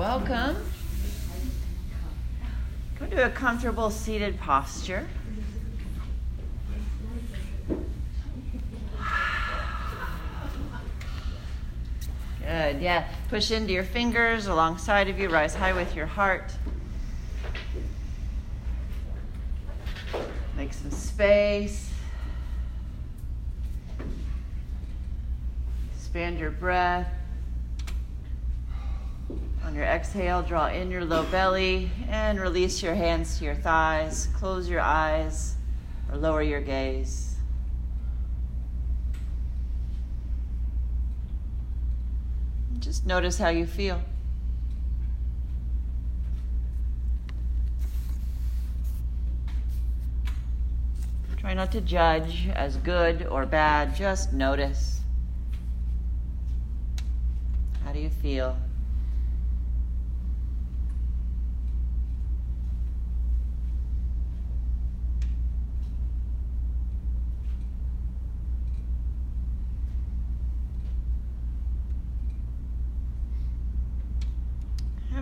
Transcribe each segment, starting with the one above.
welcome. Come to a comfortable seated posture. Good, yeah. Push into your fingers alongside of you, rise high with your heart. Make some space. Expand your breath. On your exhale, draw in your low belly and release your hands to your thighs. Close your eyes or lower your gaze. Just notice how you feel. Try not to judge as good or bad, just notice. How do you feel?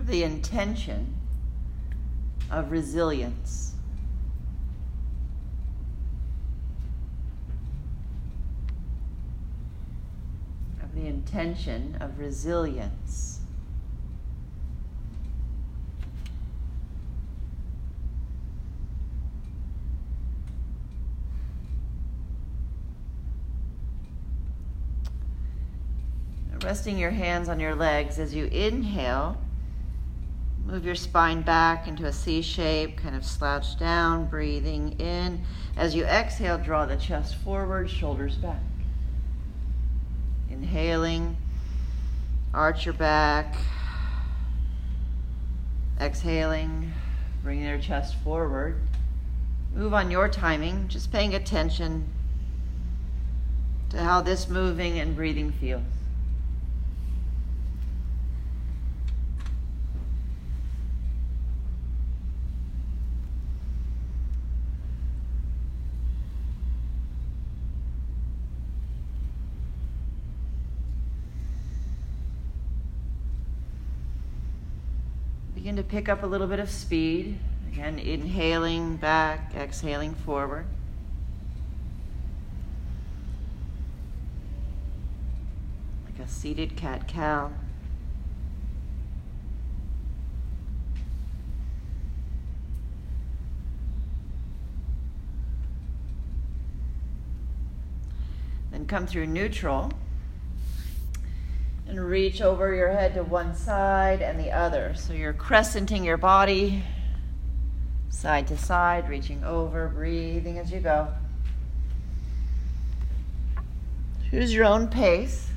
The intention of resilience. Of the intention of resilience. Resting your hands on your legs as you inhale. Move your spine back into a C shape, kind of slouch down, breathing in. As you exhale, draw the chest forward, shoulders back. Inhaling, arch your back. Exhaling, bring your chest forward. Move on your timing, just paying attention to how this moving and breathing feels. Begin to pick up a little bit of speed. Again, inhaling back, exhaling forward. Like a seated cat cow. Then come through neutral and reach over your head to one side and the other. So you're crescenting your body side to side, reaching over, breathing as you go. Choose your own pace.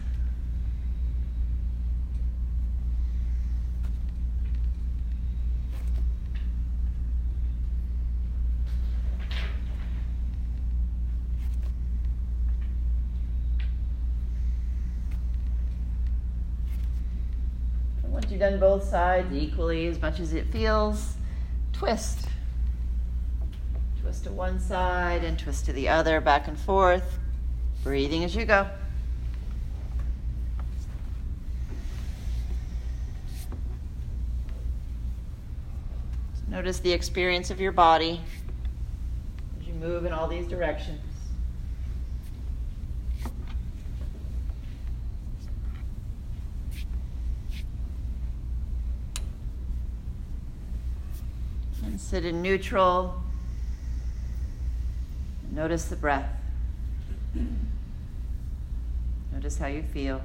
Once you've done both sides equally as much as it feels, twist. Twist to one side and twist to the other, back and forth, breathing as you go. Notice the experience of your body as you move in all these directions. And sit in neutral. Notice the breath. Notice how you feel.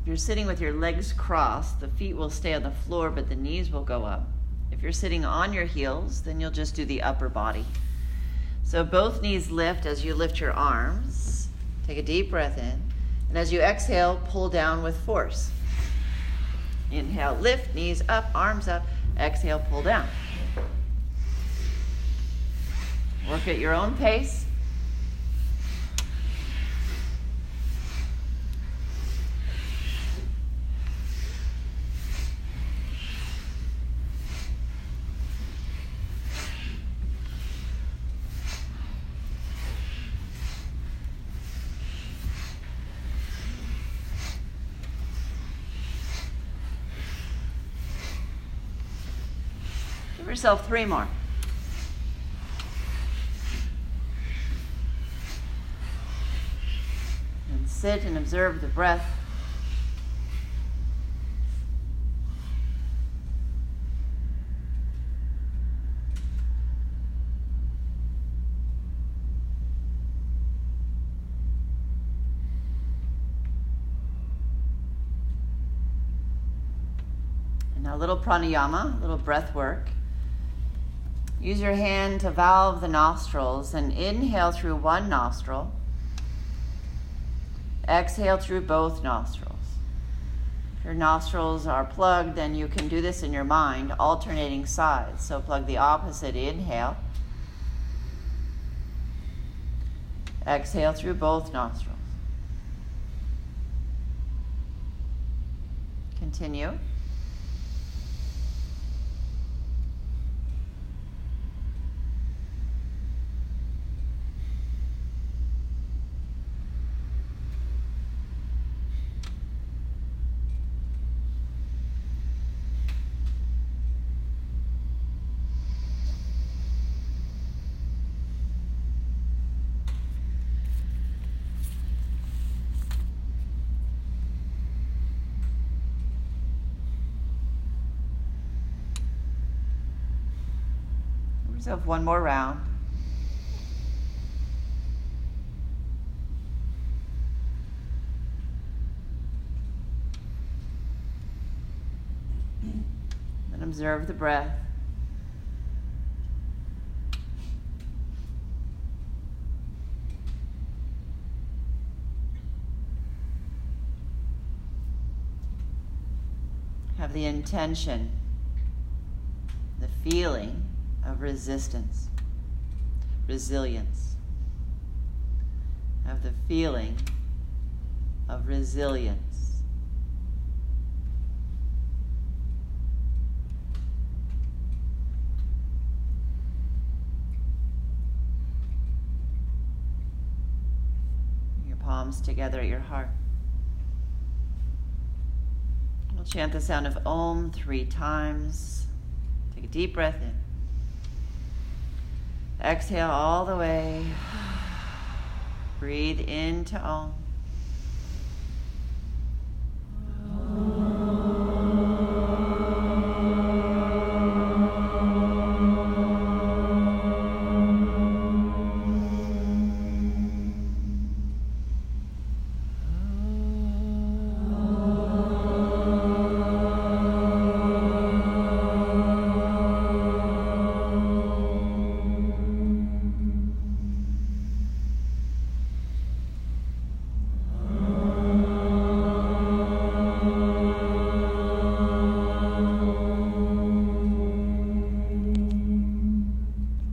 If you're sitting with your legs crossed, the feet will stay on the floor, but the knees will go up. If you're sitting on your heels, then you'll just do the upper body. So both knees lift as you lift your arms. Take a deep breath in. And as you exhale, pull down with force. Inhale, lift, knees up, arms up. Exhale, pull down. Work at your own pace. Yourself three more. And sit and observe the breath. Now, a little pranayama, a little breath work. Use your hand to valve the nostrils and inhale through one nostril. Exhale through both nostrils. If your nostrils are plugged, then you can do this in your mind, alternating sides. So plug the opposite, inhale. Exhale through both nostrils. Continue. Yourself one more round. And observe the breath. Have the intention, the feeling of resistance, resilience, of the feeling of resilience. Your palms together at your heart. We'll chant the sound of Om three times. Take a deep breath in. Exhale all the way. Breathe into Om.